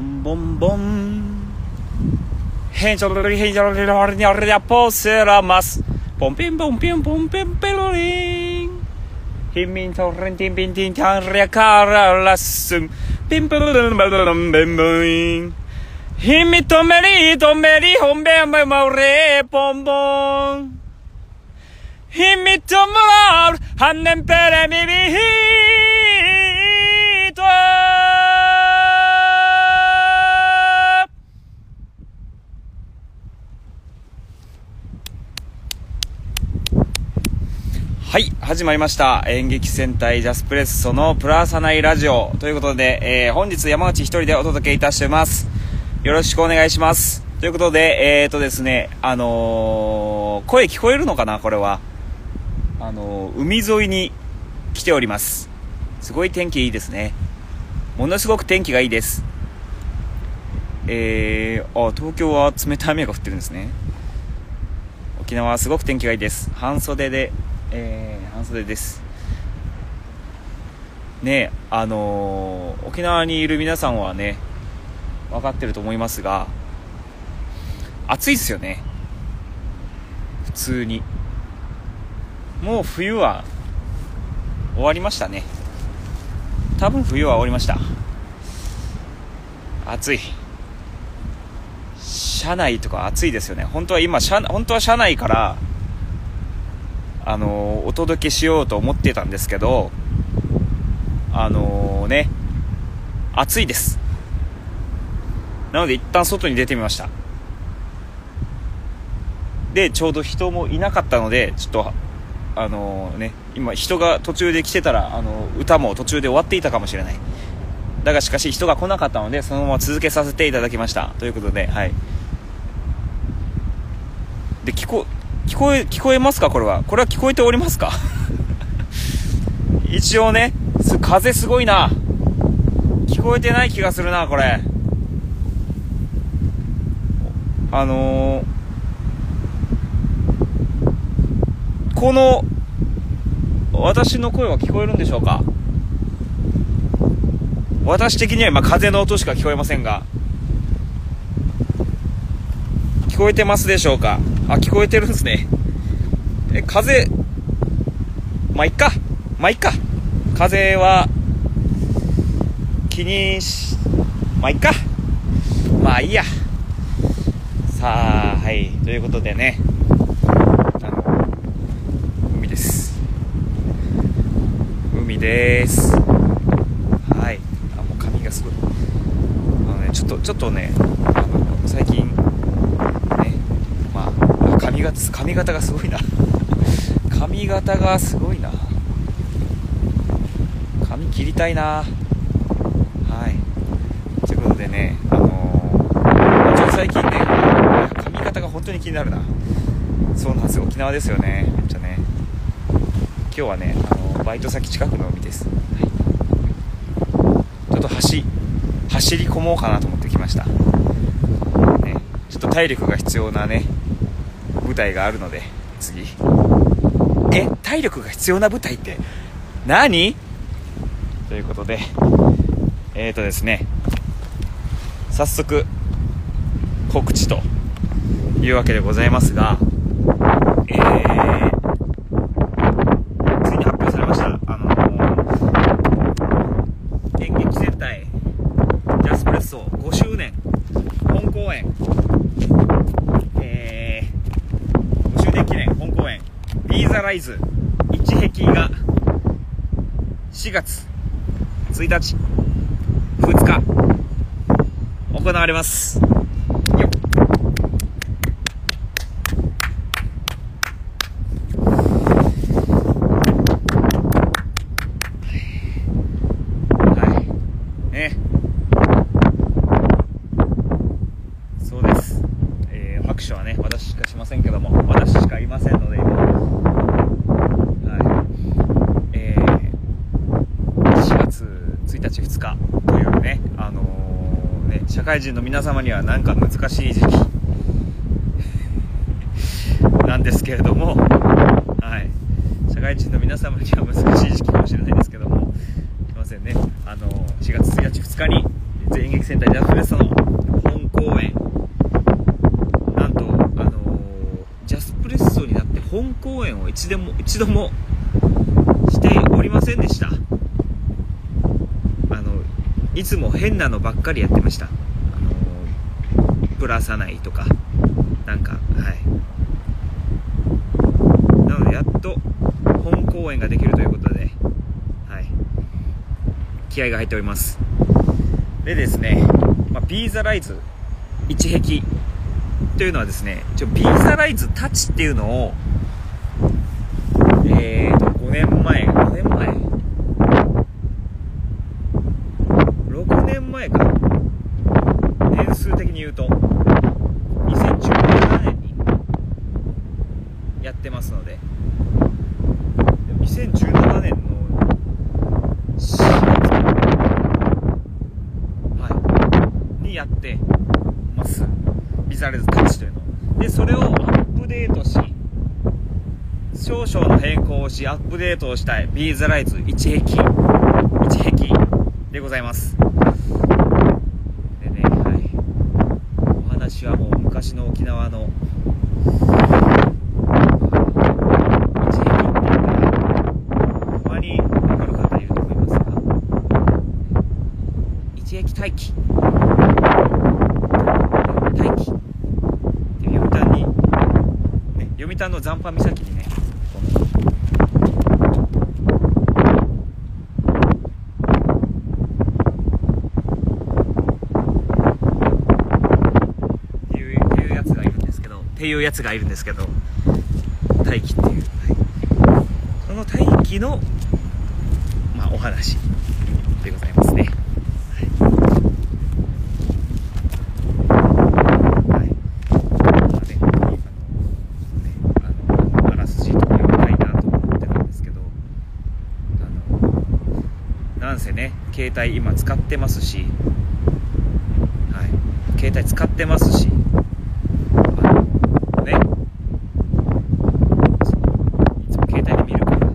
ンボンボンヘンジョロリヘンジョロリロリニョリアポセラマスポンピンポンピンポンピンペロリンヒミントレンティンピンティンタンリアカララスンピンプルルンバルルンベンブインヒミトメリトメリホンベンベマレポンボンヒミトムラルハンネンペレミビヒートはい、始まりました。演劇戦隊ジャスプレッソのプラサナイラジオということで、えー本日山内一人でお届けいたしてます。よろしくお願いします。ということで、えーとですね、あのー声聞こえるのかなこれは。あのー海沿いに来ております。すごい天気いいですね。ものすごく天気がいいです。えー、あ、東京は冷たい雨が降ってるんですね。沖縄はすごく天気がいいです。半袖で、えー、半袖です。ねあのー沖縄にいる皆さんはね、分かってると思いますが、暑いっすよね。普通に。もう冬は終わりましたね。多分冬は終わりました。暑い。車内とか暑いですよね。本当は今、車本当は車内から、あのお届けしようと思ってたんですけど、あのーね、暑いです。なので一旦外に出てみました。で、ちょうど人もいなかったので、ちょっと、あのーね、今人が途中で来てたら、あの歌も途中で終わっていたかもしれない。だがしかし人が来なかったので、そのまま続けさせていただきました。ということで、はい。で、聞こ、聞こえ、聞こえますか？これは。これは聞こえておりますか？一応ね、風すごいな。聞こえてない気がするな、これ。あのーこの、私の声は聞こえるんでしょうか？私的には今風の音しか聞こえませんが、聞こえてますでしょうか？あ、聞こえてるんですね。え、風、まあ、いっか。まあ、いっか。風は、気にし、まあ、いっか。まあ、いいや。さあ、はい。ということでね。あの、海です。海です。はい。あ、もう髪がすごい。あのね、ちょっと、ちょっとね、あの、最近、髪型、髪型がすごいな。髪型がすごいな。髪切りたいな。はい。ということでね、あのー、ちょっと最近ね、髪型が本当に気になるな。そうなんですよ、沖縄ですよね、めっちゃね。今日はね、あのバイト先近くの海です。はい、ちょっと走、走り込もうかなと思ってきました。ね、ちょっと体力が必要なね、舞台があるので、次。え、体力が必要な舞台って何？ということで、えーとですね、早速、告知というわけでございますが、えー、ついに発表されました。あのー、演劇戦隊、ジャスプレッソ5周年、本公演、えー、5周年記念本公演、ビーザライズ。一壁が。4月。1日、2日、行われます。よっはい。ね。そうです。えー、拍手はね、私しかしませんけども、私しかいませんので、今。はい。えー、4月1日、2日というね、あのーね、社会人の皆様にはなんか難しい時期。なんですけれども、はい。社会人の皆様には難しい時期かもしれないですけども、すいませんね、あの4月1日、2日に演劇センタージャズフェスの本公演。なんとあのジャスプレッソになって本公演を一度も一度もしておりませんでした。あのいつも変なのばっかりやってました。のープラスないとか。なんかはい。なのでやっと本公演ができるということではい。気合が入っております。でですね、まあ、ビーザライズ一壁。というのはですねちょビーザライズタッチっていうのをえーと5年前5年前6年前か年数的に言うと2017年にやってますので2017年の4月はいにやってますビザレズタッチというのでそれをアップデートし変更しアップデートをしたい。ビーズライズ一壁。一壁でございますでねはいお話はもう昔の沖縄の一壁って言ったら他に分かる方いると思いますが一壁待機待機っていう読谷に、ね、読谷の残波岬にねこのっていうっていうやつがいるんですけどっていうやつがいるんですけど大気っていう、はい、その大気のまあお話でございますね。はい。まあねあのねあのあらすじとか読みたいなと思ってたんですけどあのなんせね携帯今使ってますしはい携帯使ってますしあのねいつも携帯で見るから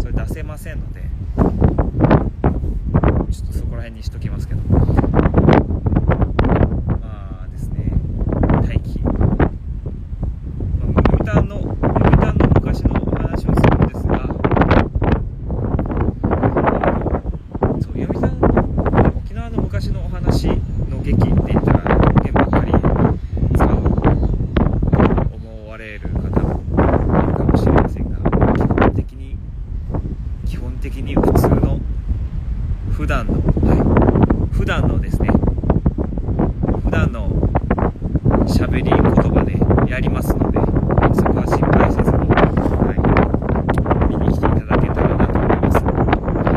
それ出せませんのでちょっとそこら辺にしときますけどまあですね大気まあ読谷の読谷の昔のお話をするんですがそう読谷の沖縄の昔のお話の劇って言ったら表現ばっかり使うと思われる方もいるかもしれませんが基本的に基本的に普通の普段の、はい、普段のですね普段の喋り言葉でやりますのでそこは心配せずに、はい、見に来ていただけたらなと思いますは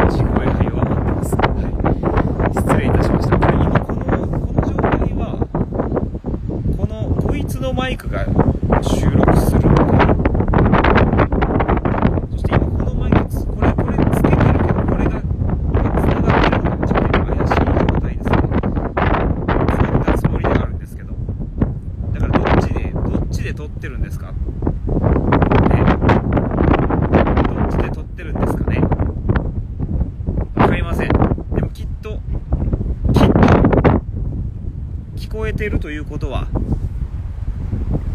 い地声が弱まってます、はい、失礼いたしましたこれ今このこの状態はこのこいつのマイクが収録するのかそして今このマイクつこれこれつけてるけどこれが繋がってるのかちょっと今怪しい状態ですね繋げたつもりではあるんですけどだからどっちでどっちで撮ってるんですかねどっちで撮ってるんですかねわかりませんでもきっときっと聞こえてるということは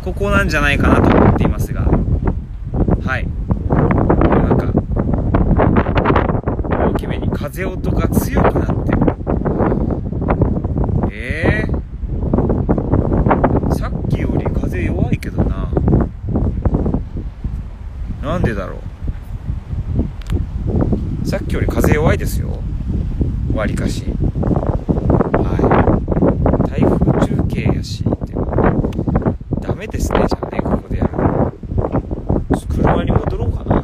ここなんじゃないかなと思っていますがはい。なんか大きめに風音が強くなってる。えー、さっきより風弱いけどな。なんでだろう？さっきより風弱いですよ。わりかしはい台風中継やし。ってダメですねじゃあねここでやる車に戻ろうかな。な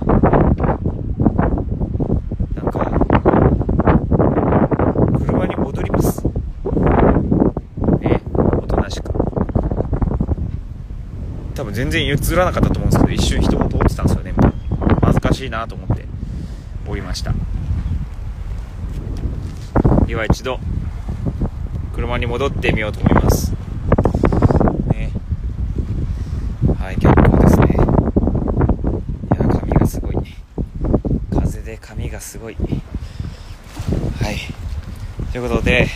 んか車に戻ります。ねおとなしく。多分全然映らなかったと思うんですけど一瞬人も通ってたんですよね恥ずかしいなと思って降りました。では一度車に戻ってみようと思いますねはい結構ですねいや髪がすごい風で髪がすごいはいということで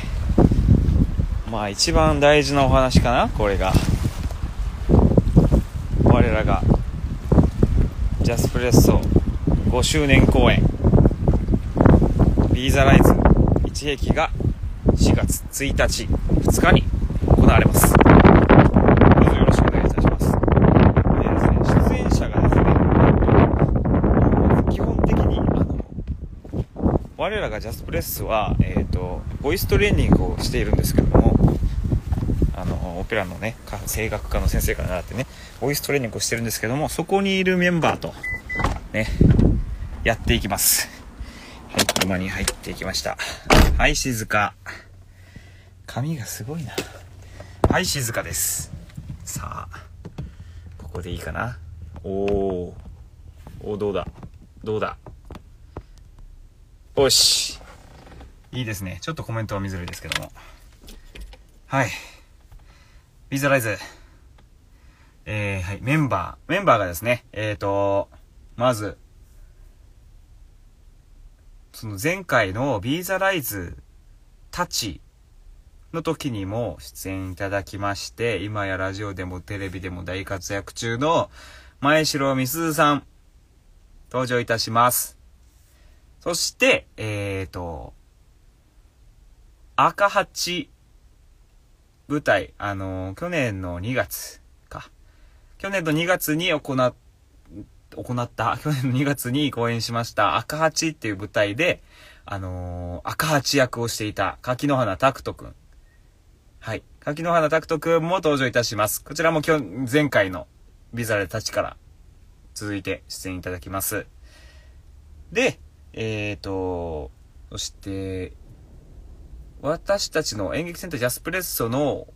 まあ一番大事なお話かなこれが。我らがジャスプレッソ5周年公演。ビーザライズ一撃が4月1日2日に行われます。どうぞよろしくお願いいたします。でですね出演者がですね基本的にあの我らがジャスプレッソは、えーと、ボイストレーニングをしているんですけどペラのね声楽科の先生から習ってねボイストレーニングをしてるんですけどもそこにいるメンバーとねやっていきますはい車に入っていきましたはい静か髪がすごいなはい静かですさあここでいいかなおおおどうだ？どうだ？よし。いいですね。ちょっとコメントは見づらいですけども。はい。ビザライズ。えー、はい。メンバー。メンバーがですね、えーと、まず、その前回のビーザライズたちの時にも出演いただきまして、今やラジオでもテレビでも大活躍中の前城美鈴さん、登場いたします。そして、えっ、ー、と、赤八舞台、あの、去年の2月か。去年の2月に行っ、行った、去年の2月に公演しました赤八っていう舞台で、あのー、赤八役をしていた柿の花拓人くん。はい。柿の花拓人くんも登場いたします。こちらも今日、前回のビザレたちから続いて出演いただきます。で、えーと、そして、私たちの演劇センタージャスプレッソの、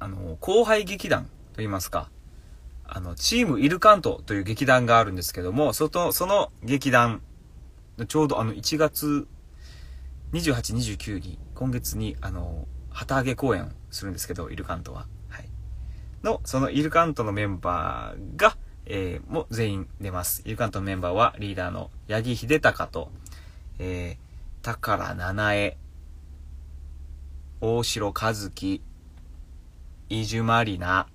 あの、後輩劇団といいますか、あの、チームイルカントという劇団があるんですけども、その、その劇団、ちょうどあの、1月28、29に、今月に、あの、旗揚げ公演をするんですけど、イルカントは。はい。の、そのイルカントのメンバーが、えー、も全員出ます。イルカントのメンバーはリーダーの八木秀隆と、えー、宝七重、大城和樹、伊集まりな、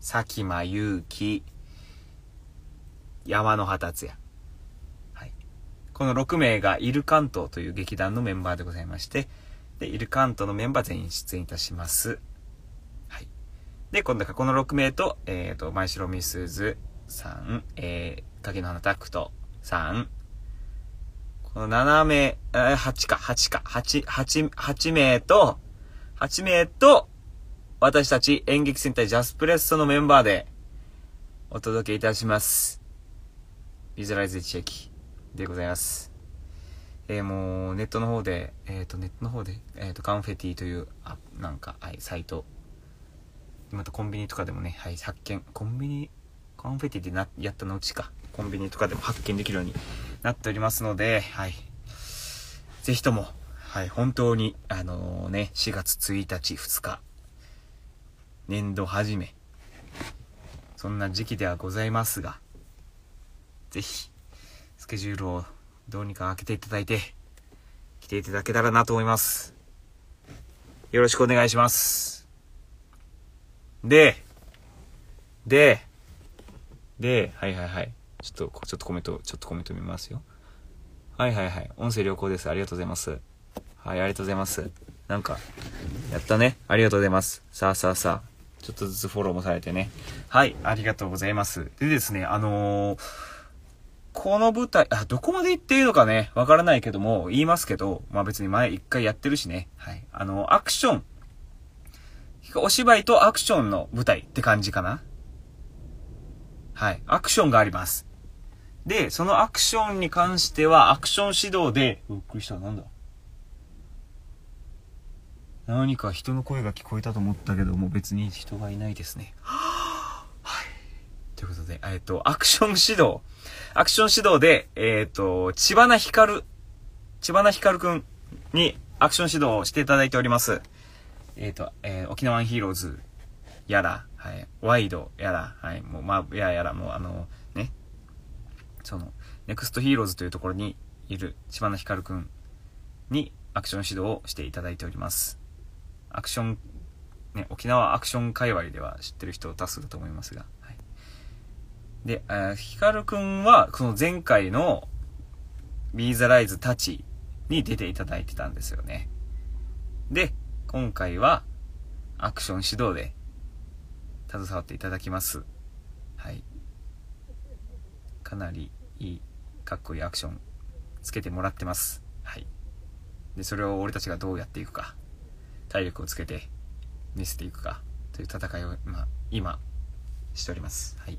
佐喜真祐希、山野葉達也。はい。この6名がイルカントという劇団のメンバーでございまして、で、イルカントのメンバー全員出演いたします。で、今度はこの6名と、えっ、ー、と、前城みすずさん、えー、影の花タクトさん、7名、えー、8か、8か、8、8、8名と、8名と、私たち演劇戦隊ジャスプレッソのメンバーでお届けいたします。ビズライズチェキでございます。えー、もう、ネットの方で、えっ、ー、と、ネットの方で、えっ、ー、と、カンフェティという、あ、なんか、はい、サイトまたコンビニとかでもね、はい、発見、コンビニ、コンフェティでな、やったのうちか、コンビニとかでも発見できるようになっておりますので、はい。ぜひとも、はい、本当に、あのー、ね、4月1日、2日、年度始め、そんな時期ではございますが、ぜひ、スケジュールをどうにか開けていただいて、来ていただけたらなと思います。よろしくお願いします。で、で、で、はいはいはい。ちょっと、ちょっとコメント、ちょっとコメント見ますよ。はいはいはい。音声良好です。ありがとうございます。はい、ありがとうございます。なんか、やったね。ありがとうございます。さあさあさあ。ちょっとずつフォローもされてね。はい、ありがとうございます。でですね、あのー、この舞台、あ、どこまで行っていいのかね、わからないけども、言いますけど、まあ別に前一回やってるしね。はい。あの、アクションお芝居とアクションの舞台って感じかなはい。アクションがあります。で、そのアクションに関しては、アクション指導で、びっくりした、なんだ？何か人の声が聞こえたと思ったけども、別に人がいないですね。はい。ということで、えっと、アクション指導。アクション指導で、えっ、と、千葉なひかる、千葉なひかるくんにアクション指導をしていただいております。えっ、ー、と、えー、沖縄ヒーローズやら、はい、ワイドやら、はい、もう、まあ、ややら、もう、あの、ね、その、ネクストヒーローズというところにいる、千葉の光くんにアクション指導をしていただいております。アクション、ね、沖縄アクション界隈では知ってる人多数だと思いますが。はい、で、ヒカルくんは、その前回のビーザライズたちに出ていただいてたんですよね。で、今回はアクション指導で携わっていただきます。かなりいい、かっこいいアクションつけてもらってます。はい。で、それを俺たちがどうやっていくか、体力をつけて見せていくか、という戦いを、まあ、今、しております。はい。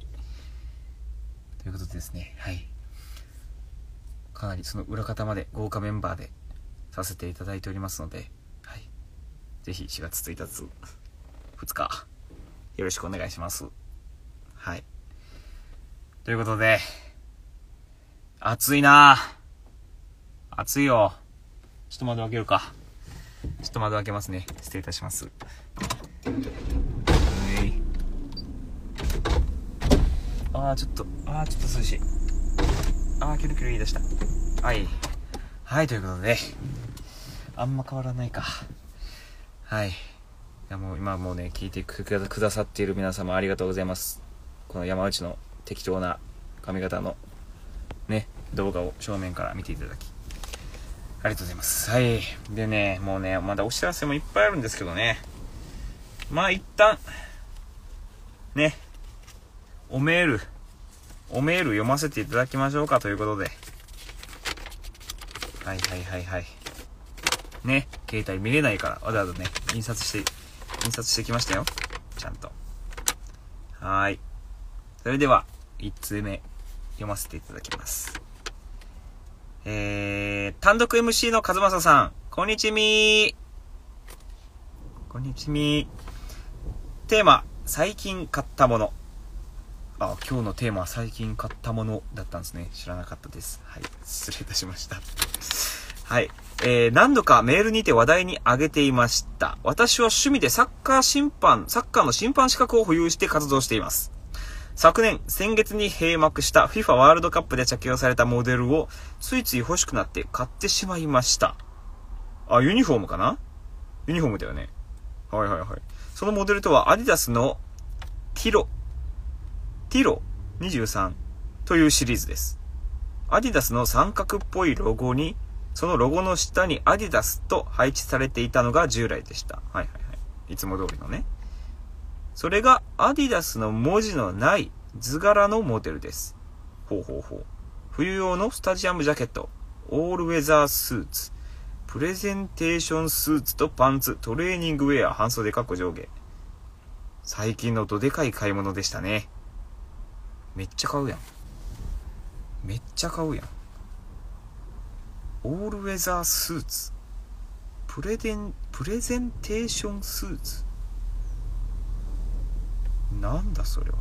ということでですね、はい。かなりその裏方まで豪華メンバーでさせていただいておりますので、はい。ぜひ4月1日、2日、よろしくお願いします。はい。ということで、暑いな暑いよ。ちょっと窓開けるか。ちょっと窓開けますね。失礼いたします。ああ、ちょっと、ああ、ちょっと涼しい。ああ、キュルキュル言い出した。はい。はい、ということで、あんま変わらないか。はい。いやもう今もうね、聞いてくださっている皆様ありがとうございます。この山内の適当な髪型のね、動画を正面から見ていただき、ありがとうございます。はい。でね、もうね、まだお知らせもいっぱいあるんですけどね。まあ一旦、ね、おメール、おメール読ませていただきましょうかということで。はいはいはいはい。ね、携帯見れないから、わざわざね、印刷して、印刷してきましたよ。ちゃんと。はーい。それでは、1通目、読ませていただきます。えー、単独 MC の和正さん、こんにちみこんにちみテーマ、最近買ったもの。あ、今日のテーマは最近買ったものだったんですね。知らなかったです。はい。失礼いたしました。はい。えー、何度かメールにて話題に挙げていました。私は趣味でサッカー審判、サッカーの審判資格を保有して活動しています。昨年、先月に閉幕した FIFA ワールドカップで着用されたモデルをついつい欲しくなって買ってしまいました。あ、ユニフォームかな？ユニフォームだよね。はいはいはい。そのモデルとはアディダスのティロティロ23というシリーズです。アディダスの三角っぽいロゴに、そのロゴの下にアディダスと配置されていたのが従来でした。はいはいはい。いつも通りのね。それがアディダスの文字のない図柄のモデルです。ほうほうほう。冬用のスタジアムジャケット、オールウェザースーツ、プレゼンテーションスーツとパンツ、トレーニングウェア、半袖かっこ上下。最近のどでかい買い物でしたね。めっちゃ買うやんめっちゃ買うやんオールウェザースーツプレデンプレゼンテーションスーツなんだそれは。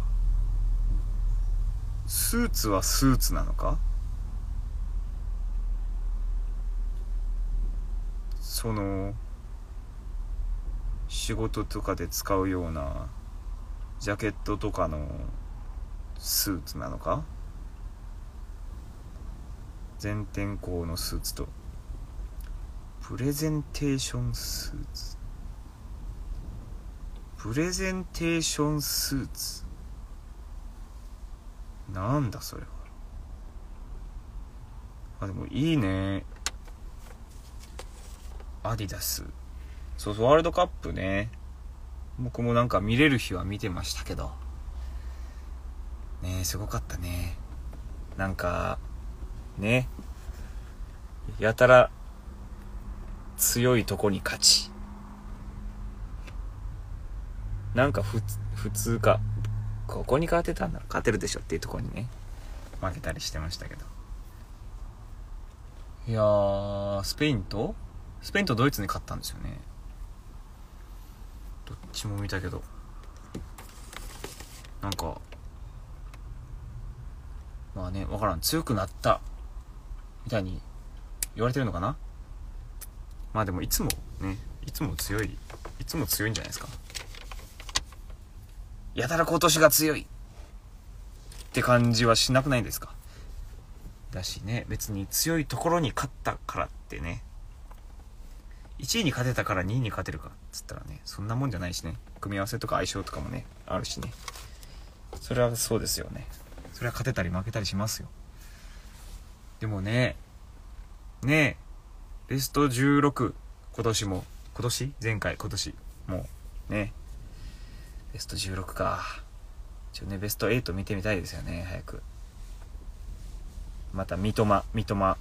スーツはスーツなのか？その仕事とかで使うようなジャケットとかのスーツなのか？全天候のスーツと。プレゼンテーションスーツ。プレゼンテーションスーツ。なんだそれは。あでもいいね。アディダス。そうそうワールドカップね。僕もなんか見れる日は見てましたけど。ねすごかったね。なんかね。やたら強いとこに勝ち。なんかふ普通か。ここに勝てたんだ。ら勝てるでしょっていうところにね。負けたりしてましたけど。いやスペインと？スペインとドイツに勝ったんですよね。どっちも見たけど。なんかまあね、わからん。強くなった。みたいに言われてるのかな？まあでもいつもね、いつも強い、いつも強いんじゃないですか。やたら今年が強い。って感じはしなくないですか？だしね、別に強いところに勝ったからってね、1位に勝てたから2位に勝てるかっつったらねそんなもんじゃないしね。組み合わせとか相性とかもねあるしね。それはそうですよね。それは勝てたり負けたりしますよ。でもねねベスト16今年も今年？前回今年もうね。ベスト16か。一応ねベスト8見てみたいですよね早く。また三笘三笘。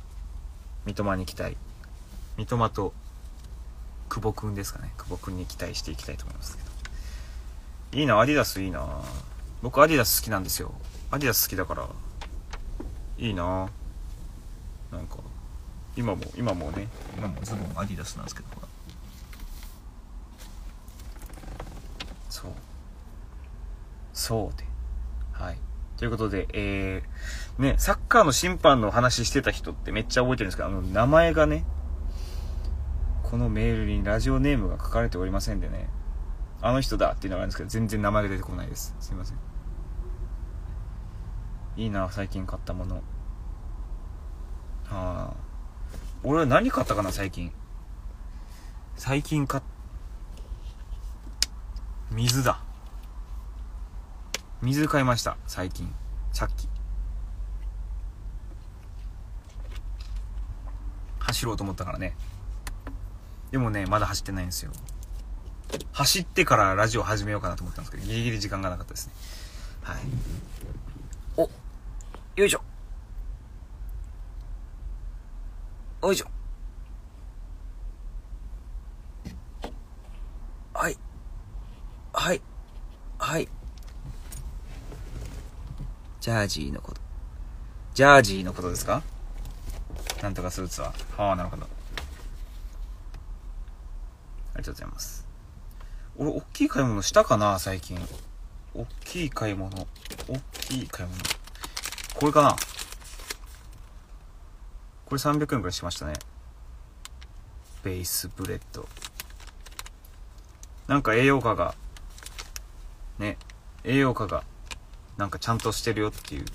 三笘に期待。三笘と久保くんですかね。久保くんに期待していきたいと思いますけど。いいなアディダスいいな。僕アディダス好きなんですよ。アディダス好きだから。いいな。なんか今も今もね今もズボンアディダスなんですけどほらそうそうで。はい。ということでえー、ねサッカーの審判の話してた人ってめっちゃ覚えてるんですけどあの名前がねこのメールにラジオネームが書かれておりませんでね。あの人だっていうのがあるんですけど全然名前が出てこないです。すいません。いいな最近買ったもの。はあ俺は何買ったかな最近。最近買っ水だ。水買いました最近。さっき。走ろうと思ったからね。でもねまだ走ってないんですよ。走ってからラジオ始めようかなと思ったんですけどギリギリ時間がなかったですね。はい。およいしょ。よいしょ。はい。はい。はい。ジャージーのこと。ジャージーのことですか？なんとかスーツは。はあなるほど。ありがとうございます。俺大きい買い物したかな？最近。大きい買い物。大きい買い物。これかな？これ300円くらいしましたね。ベースブレッド。なんか栄養価が。ね。栄養価がなんかちゃんとしてるよっていう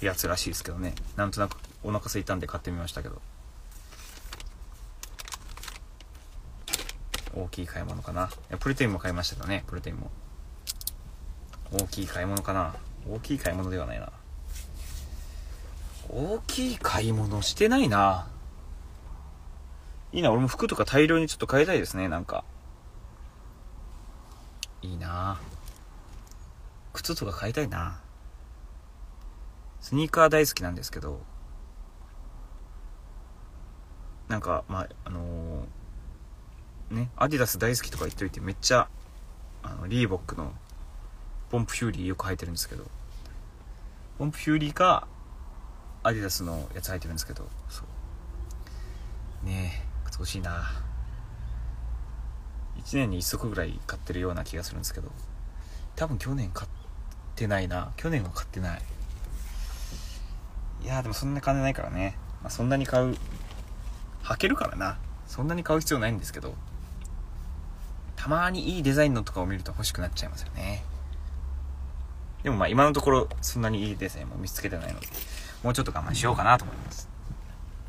やつらしいですけどね。なんとなくお腹空いたんで買ってみましたけど。大きい買い物かな。プロテインも買いましたけどねプロテインも。大きい買い物かな。大きい買い物ではないな。大きい買い物してないな。いいな俺も服とか大量にちょっと買いたいですねなんか。いいな。靴とか買いたいな。スニーカー大好きなんですけど。なんかまああのー、ねアディダス大好きとか言っといてめっちゃあのリーボックのポンプフューリーよく履いてるんですけど。ポンプフューリーかアディダスのやつ履いてるんですけど。そう。ねえ靴欲しいな。1年に1足ぐらい買ってるような気がするんですけど。多分去年買ってないな。去年は買ってない。いやでもそんな金ないからね、まあ、そんなに買う履けるからな。そんなに買う必要ないんですけど。たまにいいデザインのとかを見ると欲しくなっちゃいますよね。でもまあ今のところそんなにいいデザインも見つけてないのでもうちょっと我慢しようかなと思います。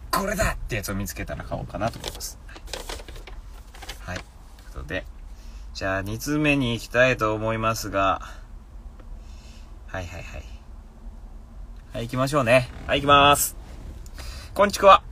これだってやつを見つけたら買おうかなと思います。はい、はい、ということでじゃあ2つ目に行きたいと思いますがはいはいはいはい行きましょうねはい行きますこんにちは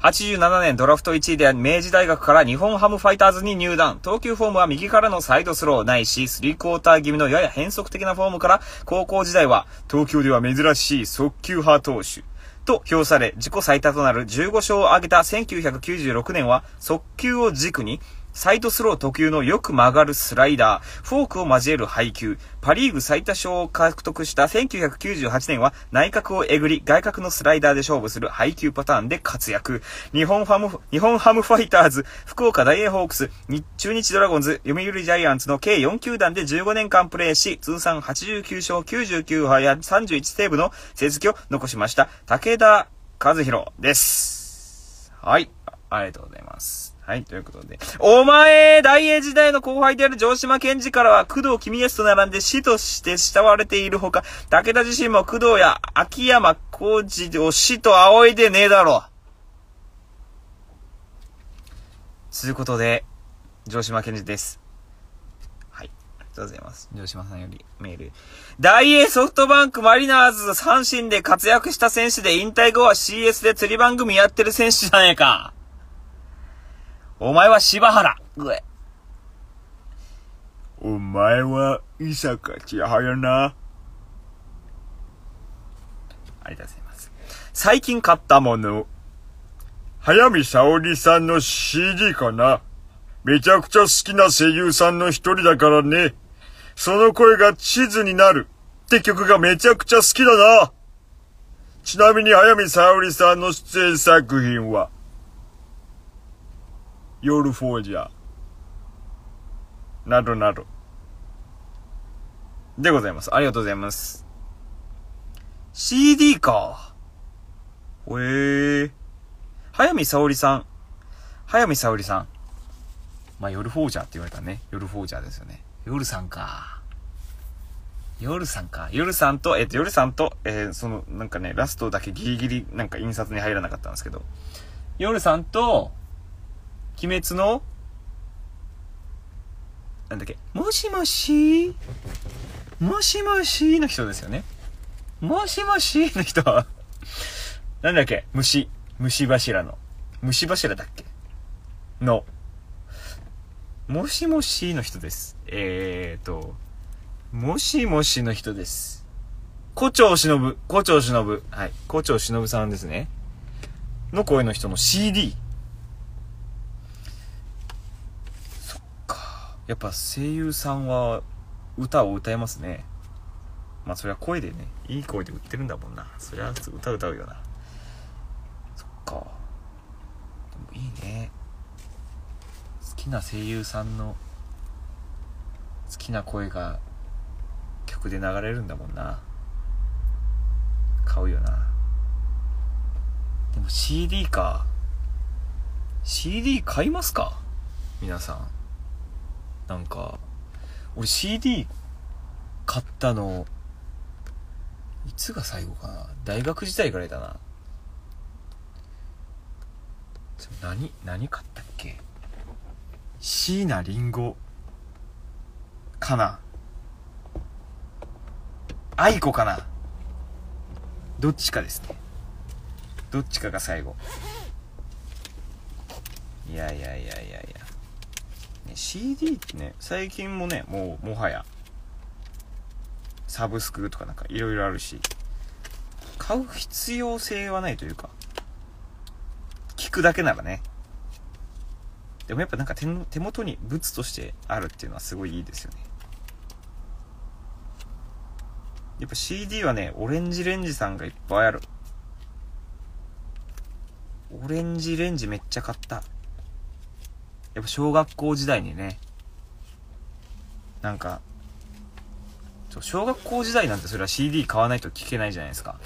87年ドラフト1位で明治大学から日本ハムファイターズに入団。投球フォームは右からのサイドスローないし、スリークォーター気味のやや変則的なフォームから、高校時代は東京では珍しい速球派投手。と評され、自己最多となる15勝を挙げた1996年は、速球を軸に、サイドスロー特有のよく曲がるスライダー、フォークを交える配球、パリーグ最多勝を獲得した1998年は内角をえぐり、外角のスライダーで勝負する配球パターンで活躍。日本ハム、日本ハムファイターズ、福岡大英ホークス、中日ドラゴンズ、読売ジャイアンツの計4球団で15年間プレーし、通算89勝99敗や31セーブの成績を残しました。武田和弘です。はい。ありがとうございます。はい、ということで。お前、大英時代の後輩である城島健治からは、工藤君康と並んで死として慕われているほか、武田自身も工藤や秋山浩二を死と仰いでねえだろう。つうことで、城島健二です。はい。ありがとうございます。城島さんよりメール。大英ソフトバンクマリナーズ阪神で活躍した選手で引退後は CS で釣り番組やってる選手じゃねえか。お前は柴原。うえ。お前は伊坂千早な。ありがとうございます。最近買ったもの。早見沙織さんの CD かな。めちゃくちゃ好きな声優さんの一人だからね。その声が地図になるって曲がめちゃくちゃ好きだな。ちなみに早見沙織さんの出演作品は、夜フォージャ、などなど。でございます。ありがとうございます。CD か。へえー。早見沙織さん。早見沙織さん。まあ、夜フォージャーって言われたね。夜フォージャーですよね。夜さんか。夜さんか。夜さんと、えっと、夜さんと、えーその、なんかね、ラストだけギリギリ、なんか印刷に入らなかったんですけど。夜さんと、鬼滅の、なんだっけ、もしもしもしもしの人ですよね。もしもしの人は、なんだっけ虫。虫柱の。虫柱だっけ？の。もしもしの人です。えーと、もしもしの人です。胡蝶忍、胡蝶忍、はい。胡蝶忍さんですね。の声の人の CD。そっか。やっぱ声優さんは歌を歌えますね。まあそりゃ声でね、いい声で売ってるんだもんな。そりゃ歌歌うよな。そっか。でもいいね。好きな声優さんの好きな声が曲で流れるんだもんな。買うよな。でも CD か。CD 買いますか？皆さん。なんか、俺 CD 買ったの、いつが最後かな？大学時代ぐらいだな。何、何買ったっけ？椎名林檎かな？愛子かな？どっちかですね。どっちかが最後。いやいやいやいやいや。CD ってね、最近もね、もう、もはや、サブスクとかなんかいろいろあるし、買う必要性はないというか、聞くだけならね。でもやっぱなんか手手元に物としてあるっていうのはすごいいいですよね。やっぱ CD はね、オレンジレンジさんがいっぱいある。オレンジレンジめっちゃ買った。やっぱ小学校時代にね、なんか、小学校時代なんてそれは CD 買わないと聞けないじゃないですか。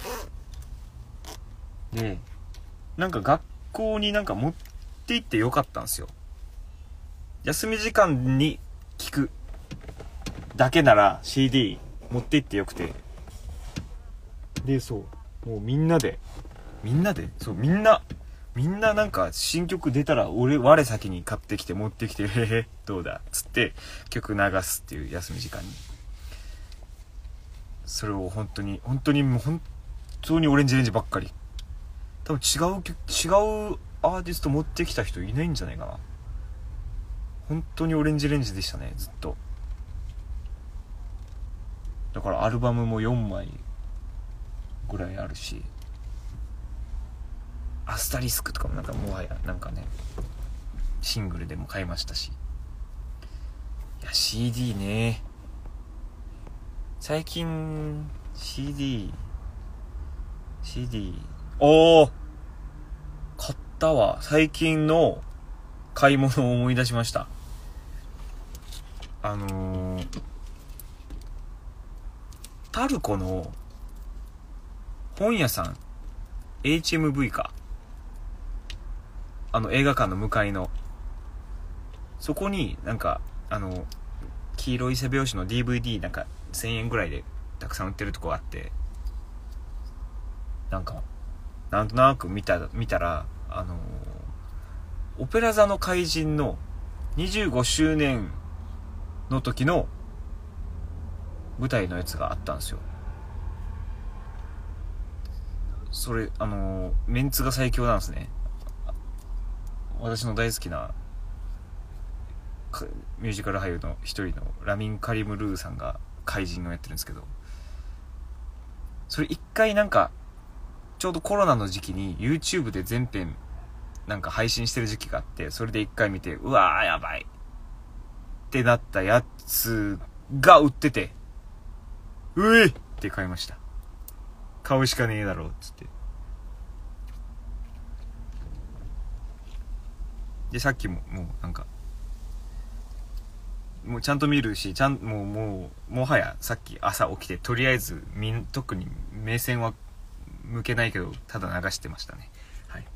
で、なんか学校になんか持って行ってよかったんですよ。休み時間に聞くだけなら CD 持って行ってよくて。で、そう。もうみんなで、みんなで、そう、みんな、みんななんか新曲出たら俺、我先に買ってきて持ってきて、へへ、どうだつって曲流すっていう休み時間に。それを本当に、本当にもう本当にオレンジレンジばっかり。多分違う曲、違うアーティスト持ってきた人いないんじゃないかな。本当にオレンジレンジでしたね、ずっと。だからアルバムも4枚ぐらいあるし、アスタリスクとかもなんかもはやなんかね、シングルでも買いましたし。いや、CD ね。最近、CD、CD、おー買ったわ。最近の買い物を思い出しました。あのー、パルコの本屋さん、HMV か。あの映画館の向かいの。そこになんか、あの、黄色い背拍子の DVD なんか1000円ぐらいでたくさん売ってるとこあって、なんか、なんとなく見た、見たら、あのオペラ座の怪人の25周年の時の舞台のやつがあったんですよ。それ、あの、メンツが最強なんですね。私の大好きなミュージカル俳優の一人のラミン・カリム・ルーさんが怪人をやってるんですけど、それ一回なんか、ちょうどコロナの時期に YouTube で全編なんか配信してる時期があって、それで一回見て、うわーやばいってなったやつが売ってて、うえって買いました。買うしかねえだろう、つって。で、さっきも、もうなんか、もうちゃんと見るし、ちゃん、もう、もう、もはやさっき朝起きて、とりあえず、みん、特に目線は向けないけど、ただ流してましたね。はい。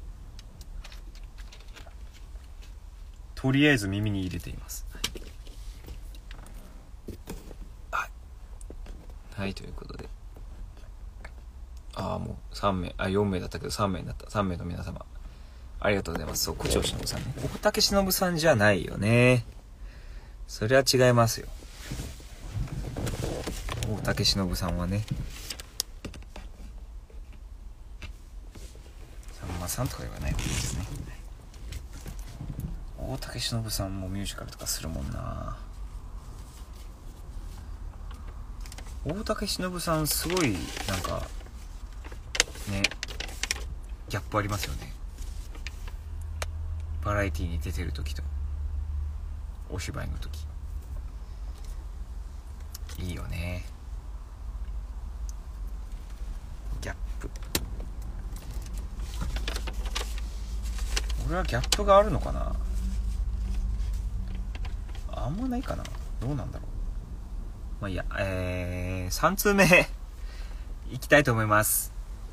とりあえず耳に入れています。はい。はい、ということで。ああ、もう3名、あ、4名だったけど3名になった。3名の皆様。ありがとうございます。そう、胡蝶忍さんね。大竹忍さんじゃないよね。それは違いますよ大竹しのぶさんはねさんまさんとか言わない方がいいですね大竹しのぶさんもミュージカルとかするもんな大竹しのぶさんすごいなんかねギャップありますよねバラエティーに出てる時とお芝居の時。いいよね。ギャップ。俺はギャップがあるのかな。あんまないかな。どうなんだろう。まあいいやえー、3通目。いきたいと思います。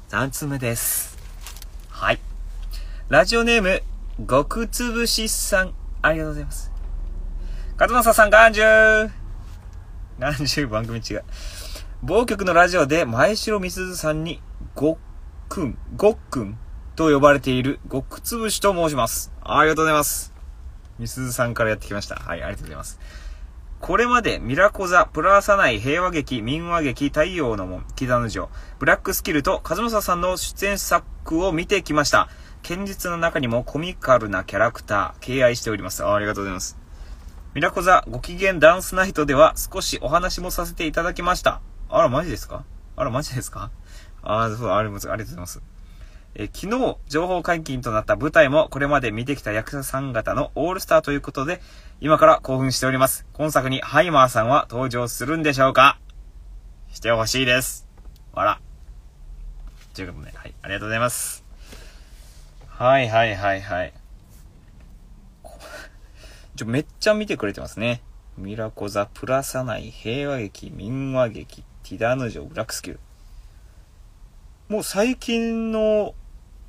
3通目です。はい。ラジオネーム極つぶしさんありがとうございます勝正さん、がんじゅうがんじゅう番組違う。某局のラジオで前城みすずさんに、ごっくん、ごっくんと呼ばれている、ごくつぶしと申します。ありがとうございます。みすずさんからやってきました。はい、ありがとうございます。これまでミラコザ、プラーサナイ、平和劇、民話劇、太陽の門、木田の城、ブラックスキルと和正さんの出演作を見てきました。堅実の中にもコミカルなキャラクター、敬愛しております。あありがとうございます。ミラコザご機嫌ダンスナイトでは少しお話もさせていただきました。あら、マジですか？あら、マジですか？あそう、ありがとうございます。え昨日、情報解禁となった舞台もこれまで見てきた役者さん方のオールスターということで、今から興奮しております。今作にハイマーさんは登場するんでしょうか？してほしいです。あら。ということで、はい、ありがとうございます。はいはいはいはい。ちょ、めっちゃ見てくれてますね。ミラコザ、プラサナイ、平和劇、民話劇、ティダーヌ城、ブラックスキル。もう最近の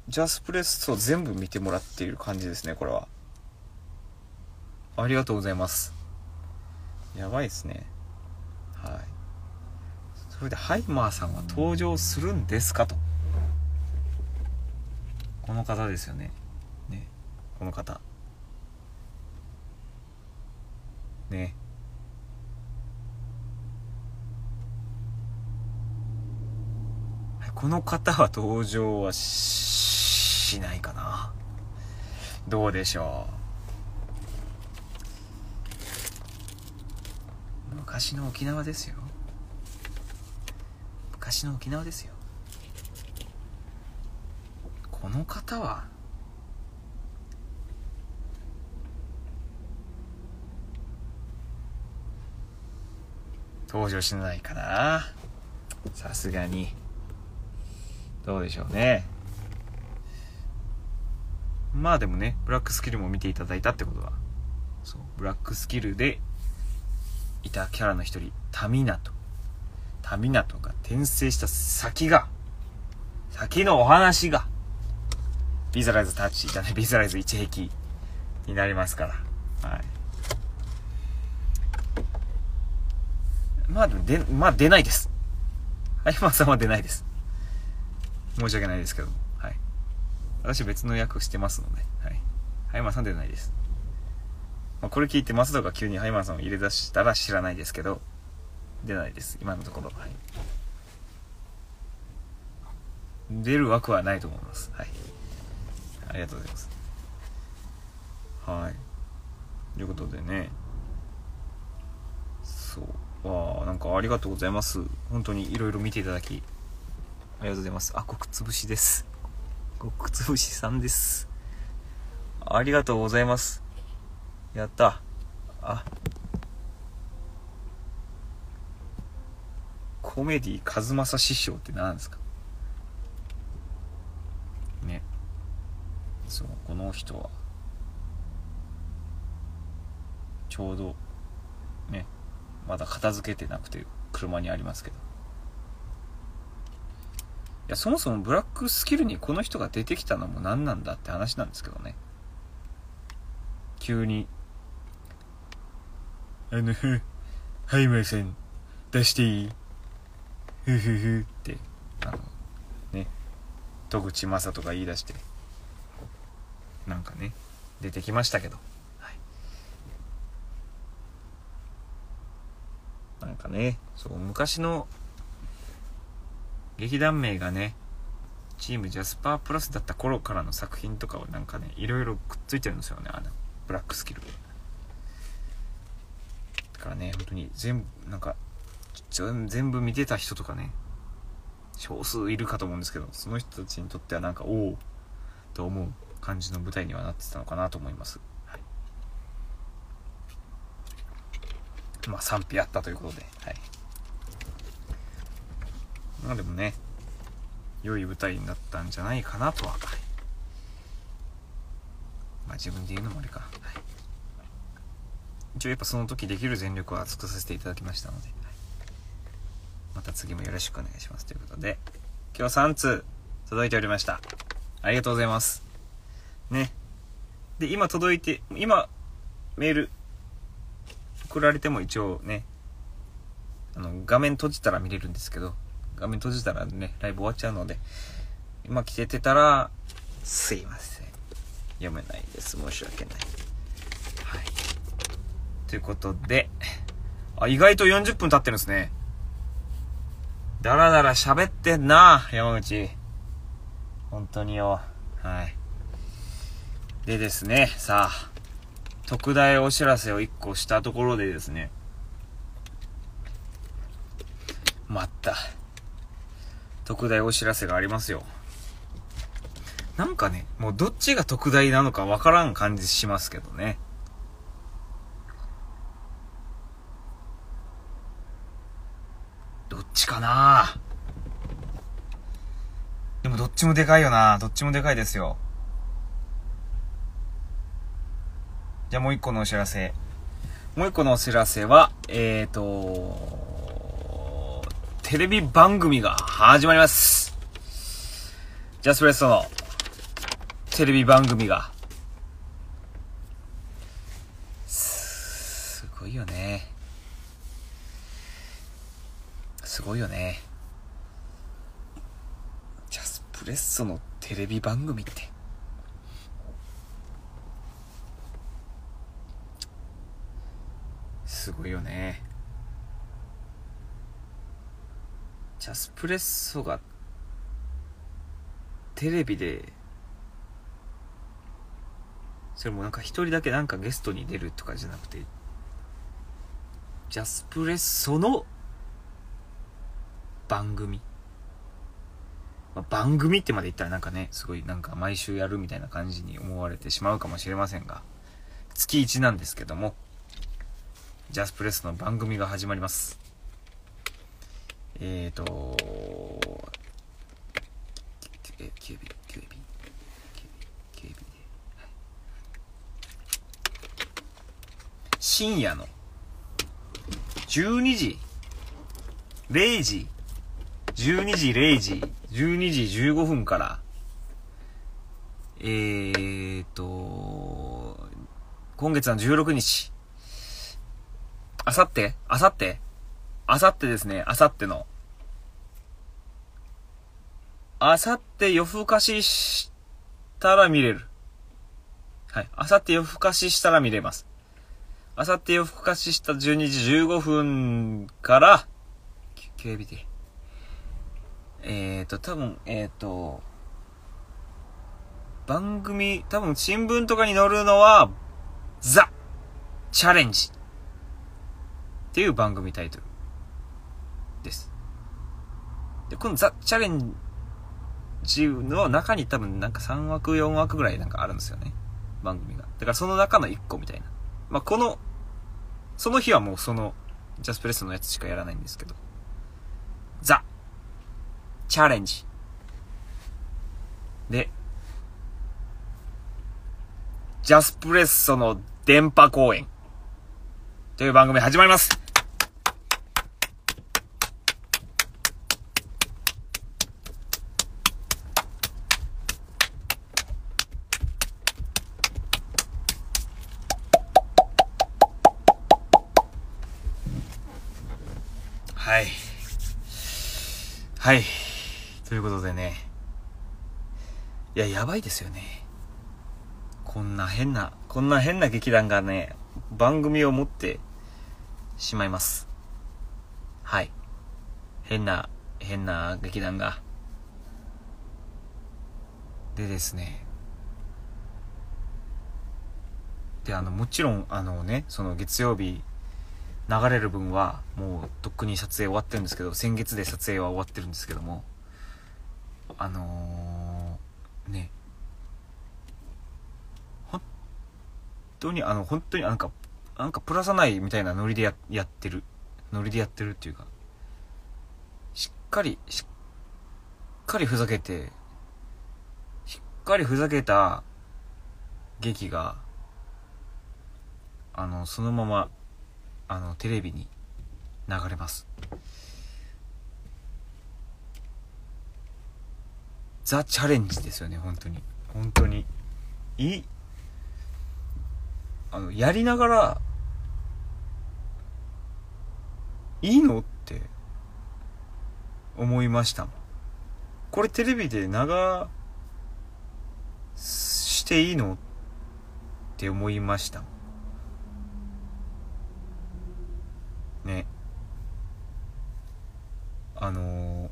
ジャスプレスト全部見てもらっている感じですね、これは。ありがとうございます。やばいですね。はい。それで、ハイマーさんは登場するんですかと。この方ですよね。ね。この方。ねこの方は登場はしないかなどうでしょう昔の沖縄ですよ昔の沖縄ですよの方は？登場しないかな。さすがに。どうでしょうね。まあでもねブラックスキルも見ていただいたってことは。そうブラックスキルでいたキャラの一人タミナト。タミナトが転生した先が先のお話が。ビザライズタッチじゃないビザライズ一壁になりますからはいまあでもで、まあ出ないです。はい、まあさんは出ないです。申し訳ないですけども。はい。私別の役してますので、はい。ハイマンさん出ないです。まあ、これ聞いて松戸が急にハイマンさんを入れ出したら知らないですけど、出ないです。今のところ。はい。出る枠はないと思います。はい。ありがとうございます。はい。ということでね。そう。わあ、なんかありがとうございます。本当にいろいろ見ていただき、ありがとうございます。あ、極つぶしです。極つぶしさんです。ありがとうございます。やった。あ。コメディ数正師匠って何ですかね。そう、この人は、ちょうど、ね、まだ片付けてなくて車にありますけど。いや、そもそもブラックスキルにこの人が出てきたのも何なんだって話なんですけどね。急に、あの、はい、まさん、出していい？ふふふって、あの、ね、戸口正人が言い出して、なんかね、出てきましたけど、はい。なんかね、そう、昔の劇団名がね、チームジャスパープラスだった頃からの作品とかをなんかね、いろいろくっついてるんですよね、あの、ブラックスキル。だからね、本当に全部、なんか、全部見てた人とかね、少数いるかと思うんですけど、その人たちにとってはなんか、おおと思う感じの舞台にはなってたのかなと思います。はい、まあ、賛否あったということで、はい。まあでもね、良い舞台になったんじゃないかなとは、はい、まあ自分で言うのもあれか。はい、一応やっぱその時できる全力は尽くさせていただきましたので、また次もよろしくお願いしますということで、今日3通届いておりました。ありがとうございます。ね。で、今届いて、今、メール、送られても一応ね、あの、画面閉じたら見れるんですけど、画面閉じたらね、ライブ終わっちゃうので、今来ててたら、すいません。読めないです。申し訳ない。はい。ということで、あ、意外と40分経ってるんですね。だらだら喋ってんな、山口。本当によ。はい。でですね、さあ、特大お知らせを1個したところでですね、また。特大お知らせがありますよ。なんかね、もうどっちが特大なのかわからん感じしますけどね。どっちかなでもどっちもでかいよなどっちもでかいですよ。じゃあもう一個のお知らせ。もう一個のお知らせは、えーと、テレビ番組が始まります。ジャスプレッソのテレビ番組が。すごいよね。すごいよね。ジャスプレッソのテレビ番組って。すごいよね。ジャスプレッソがテレビでそれもなんか一人だけなんかゲストに出るとかじゃなくてジャスプレッソの番組。まあ、番組ってまで言ったらなんかね、すごいなんか毎週やるみたいな感じに思われてしまうかもしれませんが、月1なんですけども、ジャスプレスの番組が始まります。えーと、え、キュービ、キュービ、キュービ、キュービで、深夜の12時、0時、12時0時、12時15分から、えーと、今月の16日、あさってあさってあさってですね、あさっての。あさって夜更かししたら見れる。はい。あさって夜更かししたら見れます。あさって夜更かしした12時15分から、休憩日で。えーと、多分、えーと、番組、多分新聞とかに載るのは、ザ・チャレンジっていう番組タイトルです。で、このザ・チャレンジの中に多分なんか3枠、4枠ぐらいなんかあるんですよね。番組が。だからその中の1個みたいな。まあ、この、その日はもうその、ジャスプレスのやつしかやらないんですけど。ザ・チャレンジ。で、ジャスプレッソの電波公演。という番組始まります。はい。はい。ということでね。いや、やばいですよね。こんな変な、こんな変な劇団がね、番組を持ってしまいます。はい。変な、変な劇団が。でですね。で、あの、もちろん、あのね、その月曜日、流れる分はもうとっくに撮影終わってるんですけど先月で撮影は終わってるんですけどもあのー、ね本当にあの本当になんかなんかプラさないみたいなノリでややってる。ノリでやってるっていうか。しっかりしっかりふざけてしっかりふざけた劇があのそのままあのテレビに流れます。ザ・チャレンジですよね本当に。本当に。いい。あのやりながらいいの？って。思いましたもん。これテレビで流していいの？って思いましたもん。ね。あのー、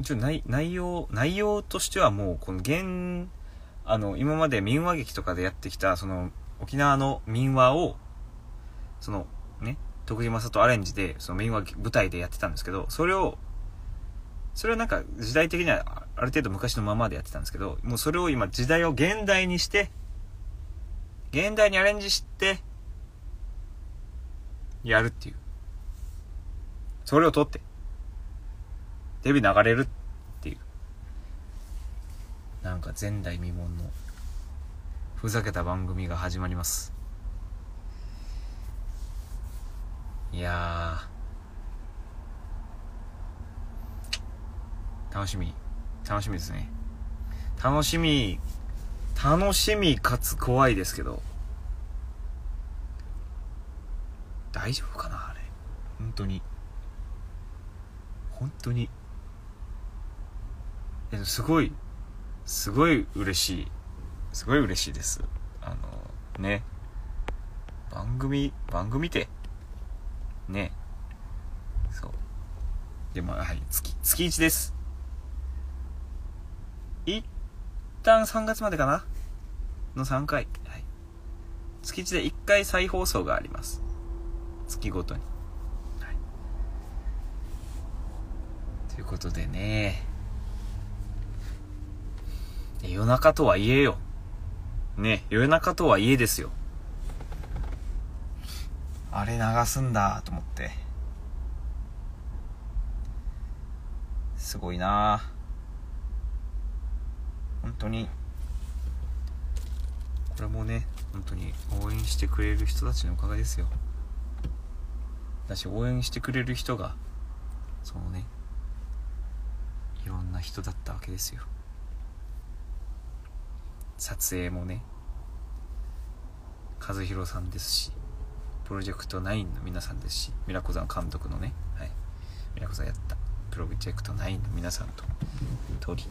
一応内内容内容としてはもうこの現あの今まで民話劇とかでやってきたその沖縄の民話をその徳島里アレンジでその民話舞台でやってたんですけどそれをそれはなんか時代的にはある程度昔のままでやってたんですけどもうそれを今時代を現代にして現代にアレンジしてやるっていう。それを撮って、テレビ流れるっていう。なんか前代未聞の、ふざけた番組が始まります。いやー、楽しみ。楽しみですね。楽しみ、楽しみかつ怖いですけど、大丈夫かなあれ。本当に。本当に。えすごいすごい嬉しい。すごい嬉しいです。あのね。番組番組ってねそうでもはい月月1です一旦3月までかな？の3回はい月1で1回再放送があります月ごとに。はい、ということでね。夜中とはいえよ。ね、夜中とはいえですよ。あれ流すんだと思って。すごいな本当に。これもね、本当に応援してくれる人たちのおかげですよ。だし応援してくれる人がそのねいろんな人だったわけですよ撮影もね和弘さんですしプロジェクト9の皆さんですしミラコさん監督のね、はい、ミラコさんやったプロジェクト9の皆さんと。撮り。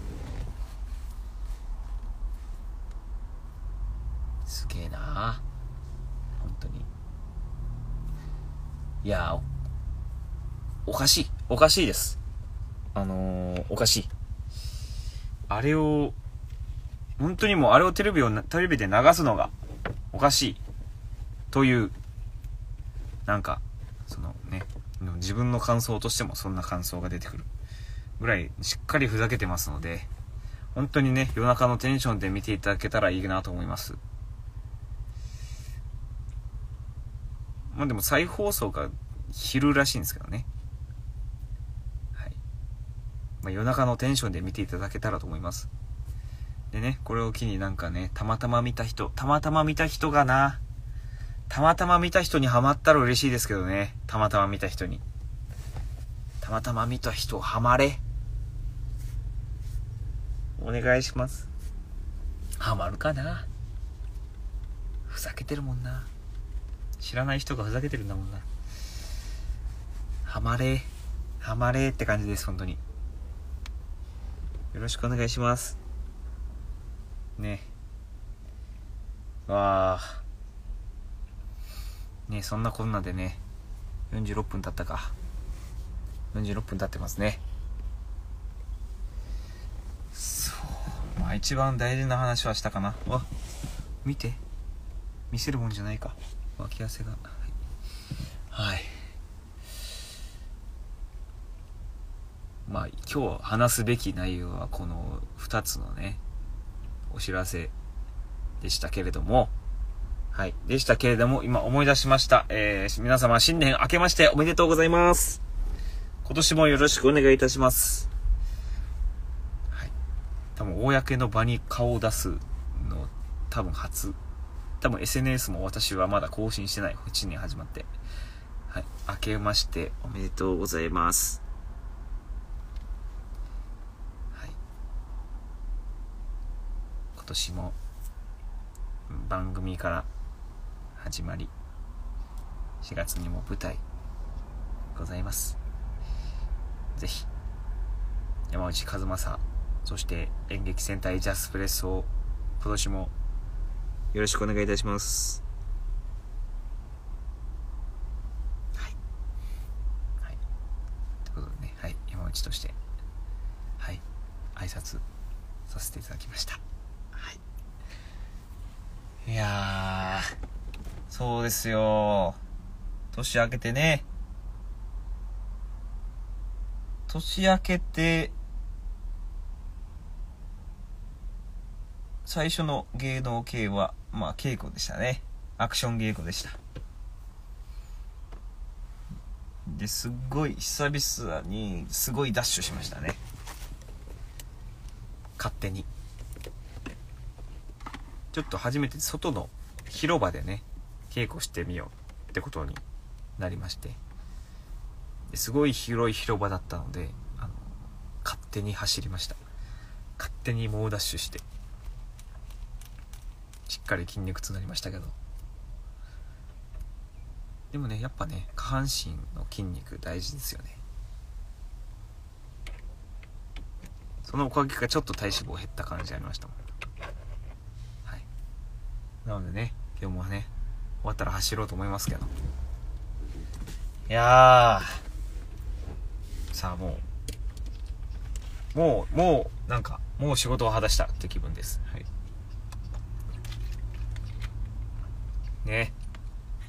けえな。本当に。いやおかしい。おかしいです。あのー、おかしい。あれを本当にもうあれをテレビをテレビで流すのがおかしい。というなんか自分の感想としてもそんな感想が出てくるぐらいしっかりふざけてますので本当にね夜中のテンションで見ていただけたらいいなと思います。まあでも再放送が昼らしいんですけどね。はい。まあ、夜中のテンションで見ていただけたらと思います。でね、これを機になんかね、たまたま見た人、たまたま見た人がな、たまたま見た人にハマったら嬉しいですけどね。たまたま見た人に。たまたま見た人ハマれ。お願いします。ハマるかな？ふざけてるもんな。知らない人がふざけてるんだもんな。ハマれ。ハマれって感じです、本当に。よろしくお願いします。ねわあねそんなこんなでね46分経ったか。46分経ってますね。そうまあ一番大事な話はしたかな。わ見て。見せるもんじゃないか。脇汗が。はい、はい、まあ今日話すべき内容はこの2つのねお知らせでしたけれども、はい。でしたけれども、今思い出しました。えー、皆様新年明けましておめでとうございます。今年もよろしくお願いいたします。はい。多分、公の場に顔を出すの、多分初。多分 SNS も私はまだ更新してない。1年始まって。はい。明けましておめでとうございます。今年も番組から始まり。4月にも舞台ございます。ぜひ山内和正そして演劇戦隊ジャスプレスを今年もよろしくお願いいたしますはいはいということでねはい山内としてはい挨拶させていただきましたいやそうですよ。年明けてね。年明けて、最初の芸能系は、まあ稽古でしたね。アクション稽古でした。で、すごい、久々に、すごいダッシュしましたね。勝手に。ちょっと初めて外の広場でね稽古してみようってことになりまして。すごい広い広場だったのであの勝手に走りました。勝手に猛ダッシュして。しっかり筋肉痛になりましたけど。でもねやっぱね下半身の筋肉大事ですよね。そのおかげかちょっと体脂肪減った感じありましたもん。なのでね、今日もね、終わったら走ろうと思いますけど。いやー、さあもう、もう、もう、なんか、もう仕事を果たしたって気分です。はい。ね。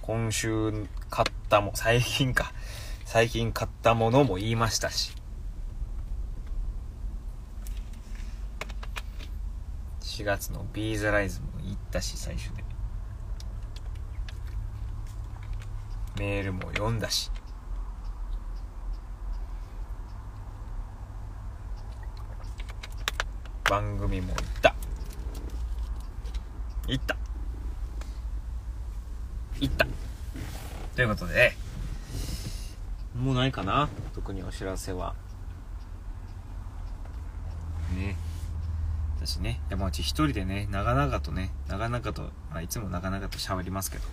今週買ったも、最近か。最近買ったものも言いましたし。4月のビーズライズも行ったし最初でメールも読んだし。番組も行った。行った。行った。ということで。もうないかな？特にお知らせは。ね。私ね、山内一人でね、長々とね、長々と、まあ、いつも長々と喋りますけど。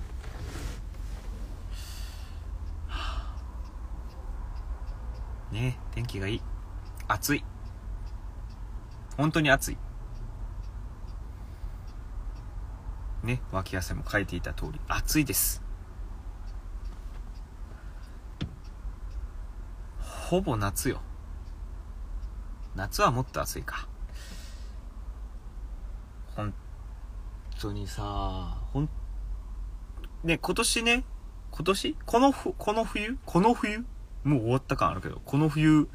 ね天気がいい。暑い。本当に暑い。ね脇汗も書いていた通り暑いですほぼ夏よ夏はもっと暑いか本当にさほんね今年ね今年？このふこの冬？この冬？もう終わった感あるけどこの冬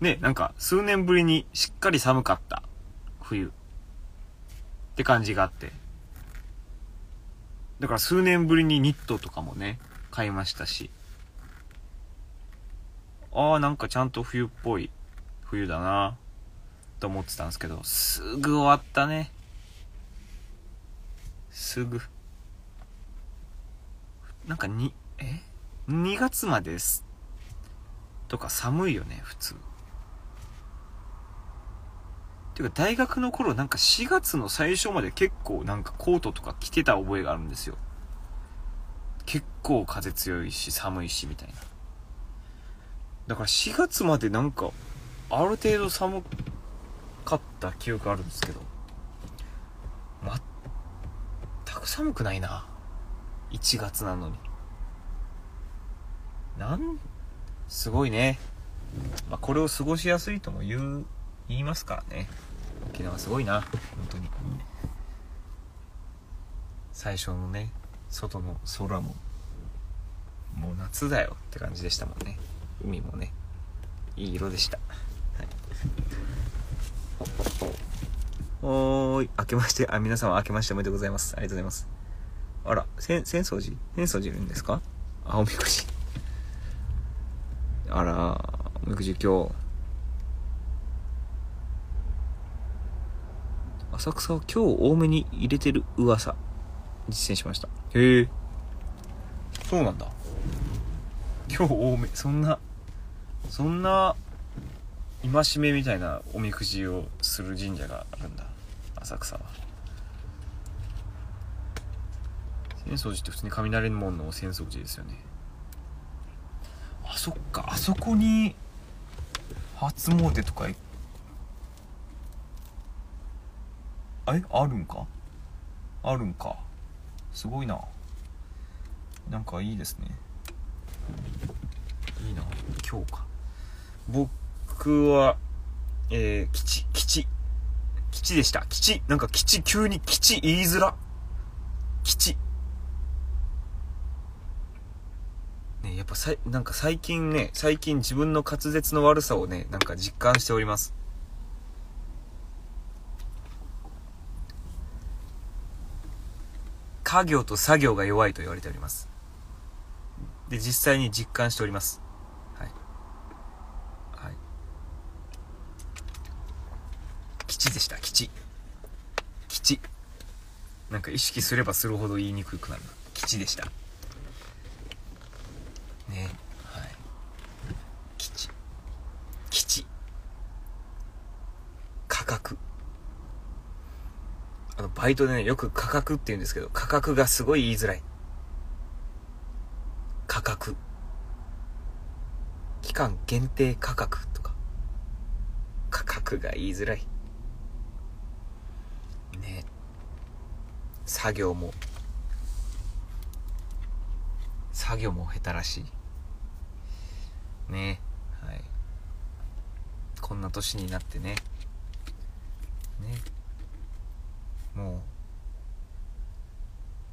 ねなんか数年ぶりにしっかり寒かった冬。って感じがあって。だから数年ぶりにニットとかもね買いましたし。ああなんかちゃんと冬っぽい冬だなと思ってたんですけどすぐ終わったね。すぐ。なんかにえ？2月までです。とか寒いよね普通。ていうか大学の頃なんか4月の最初まで結構なんかコートとか着てた覚えがあるんですよ。結構風強いし寒いしみたいな。だから4月までなんかある程度寒かった記憶あるんですけど全く寒くないな。1月なのに。なんすごいね、まあ、これを過ごしやすいとも言う言いますからね。沖縄すごいな。本当に。最初のね外の空ももう夏だよ。って感じでしたもんね。海もね。いい色でした、はい、おーい。明けましてあ皆様明けましておめでとうございます。ありがとうございます。あら浅草寺？浅草寺いるんですか？あおみくじ。あらおみくじ今日浅草を今日多めに入れてる噂。実践しました。へえ。そうなんだ。今日多め。そんなそんな戒めみたいなおみくじをする神社があるんだ。浅草は。浅草寺って普通に雷門の浅草寺ですよねあそっか。あそこに初詣とかえ？あるんか？あるんか。すごいな。なんかいいですね。いいな。今日か。僕はえー、基地基地基地でした。基地なんか基地急に基地言いづら。基地ねやっぱさなんか最近ね最近自分の滑舌の悪さをねなんか実感しております家業と作業が弱いと言われております。で、実際に実感しております。はい。はい。基地でした、基地。基地。なんか意識すればするほど言いにくくなるな。基地でした。ね。はい。基地。基地。価格。あの、バイトでね、よく価格って言うんですけど、価格がすごい言いづらい。価格。期間限定価格とか。価格が言いづらい。ね作業も、作業も下手らしい。ね。はい。こんな年になってね。ね。も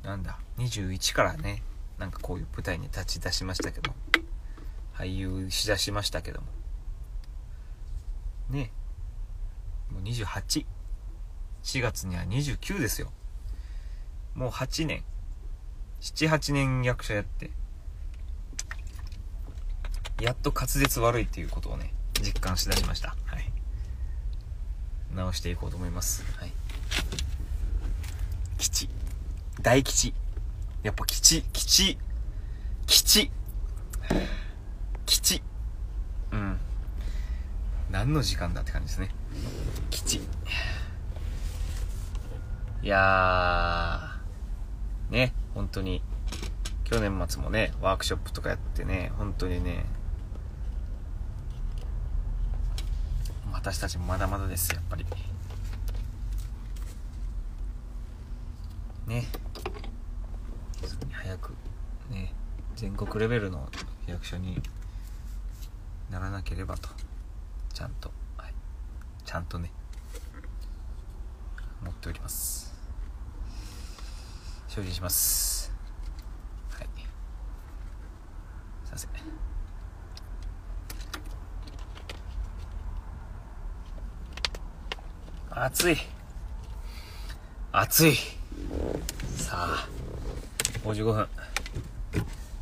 うなんだ21からねなんかこういう舞台に立ち出しましたけど俳優しだしましたけども。ね。もう284月には29ですよ。もう8年。78年役者やって。やっと滑舌悪いっていうことをね実感しだしましたはい直していこうと思いますはい基地。大吉。やっぱ基地、基地、基地。基地。うん。何の時間だって感じですね。基地。いやー、ね、本当に、去年末もね、ワークショップとかやってね、本当にね、私たちもまだまだですやっぱり。ね。早くね全国レベルの役所にならなければと。ちゃんと、はい、ちゃんとね。持っております。精進します。はい。すいません。暑い暑いさあ55分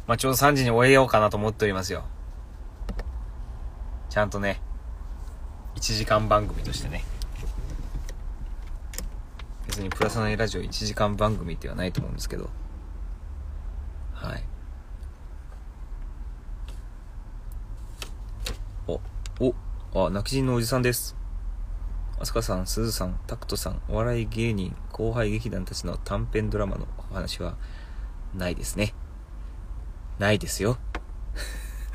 まあ、ちょうど3時に終えようかなと思っておりますよ。ちゃんとね、1時間番組としてね。別にプラスナイラジオ1時間番組ではないと思うんですけど。はい。お、お、あ、泣き人のおじさんです。あすかさん、すずさん、タクトさん、お笑い芸人、後輩劇団たちの短編ドラマのお話はないですね。ないですよ。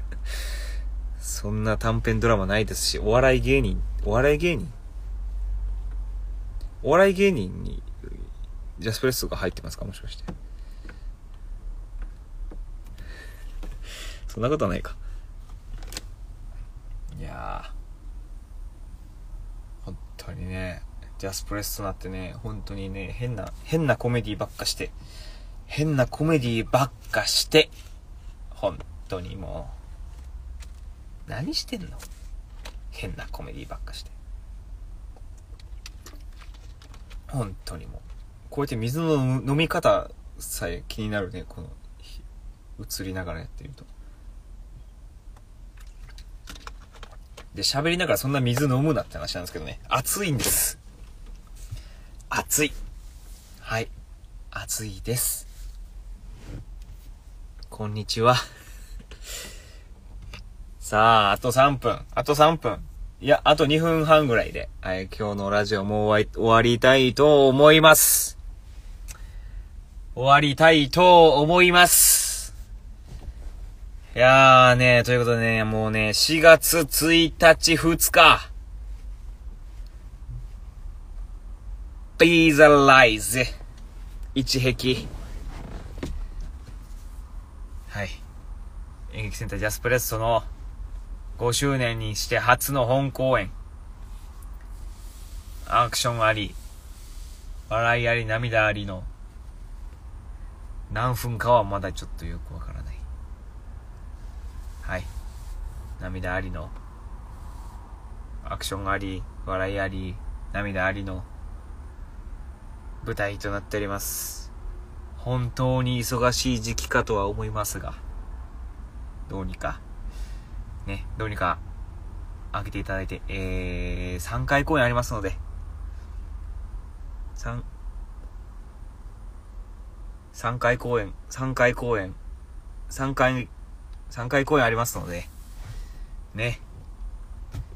そんな短編ドラマないですし、お笑い芸人、お笑い芸人？お笑い芸人に、ジャスプレッソが入ってますか？もしかして。そんなことはないか。いやー、当にね、ジャスプレッソなってね、本当にね、変な、変なコメディばっかして、変なコメディばっかして、本当にもう、何してんの？変なコメディばっかして。本当にもう。こうやって水の飲み方さえ気になるね、この、映りながらやってると。で、喋りながらそんな水飲むなって話なんですけどね。暑いんです。暑い。はい。暑いです。こんにちは。さあ、あと3分。あと3分。いや、あと2分半ぐらいで、はい、今日のラジオも終わり終わりたいと思います。終わりたいと思います。いやーね、ということでね、もうね、4月1日2日。Be the Rise。一壁。はい。演劇センタージャスプレッソの5周年にして初の本公演。アクションあり、笑いあり、涙ありの、何分かはまだちょっとよくわからな。い。涙ありの、アクションあり、笑いあり、涙ありの、舞台となっております。本当に忙しい時期かとは思いますが、どうにか、ね、どうにか、開けていただいて、えー、3回公演ありますので、3、3回公演、3回公演、3回、3回公演ありますので、ね。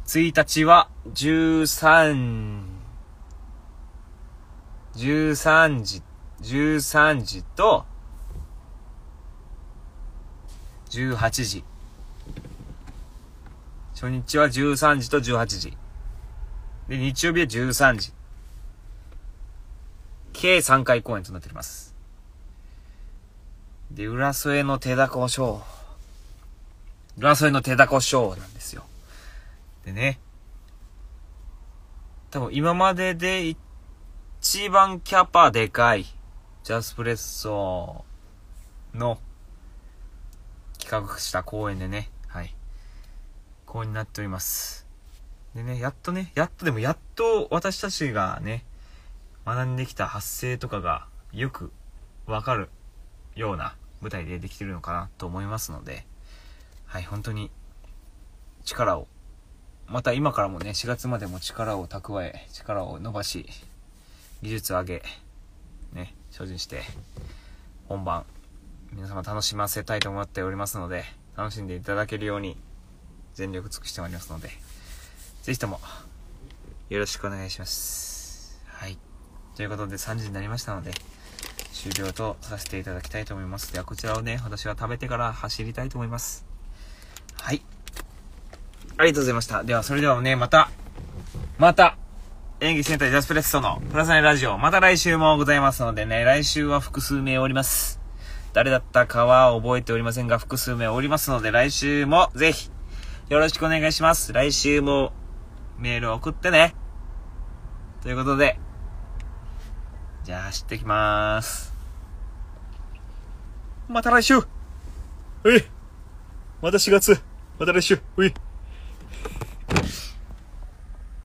1日は13、13時13時と、18時。初日は13時と18時。で、日曜日は13時。計3回公演となっております。で、浦添の手だこショー。浦添の手だこショーなんですよ。でね。多分今までで一番キャパでかいジャスプレッソの企画した公演でね、はい。公演になっております。でね、やっとね、やっとでもやっと私たちがね、学んできた発声とかがよくわかるような舞台でできてるのかなと思いますので、はい、本当に力を、また今からもね、4月までも力を蓄え、力を伸ばし、技術を上げ、ね、精進して、本番、皆様楽しませたいと思っておりますので、楽しんでいただけるように、全力尽くしてまいりますので、ぜひとも、よろしくお願いします。はい。ということで3時になりましたので、終了とさせていただきたいと思います。では、こちらをね、私は食べてから走りたいと思います。はい。ありがとうございました。では、それではね、また、また、演技センタージャスプレッソのプラスナイラジオ、また来週もございますのでね、来週は複数名おります。誰だったかは覚えておりませんが、複数名おりますので、来週もぜひ、よろしくお願いします。来週もメール送ってね。ということで、じゃあ走ってきまーす。また来週ういまた4月新しい。うい。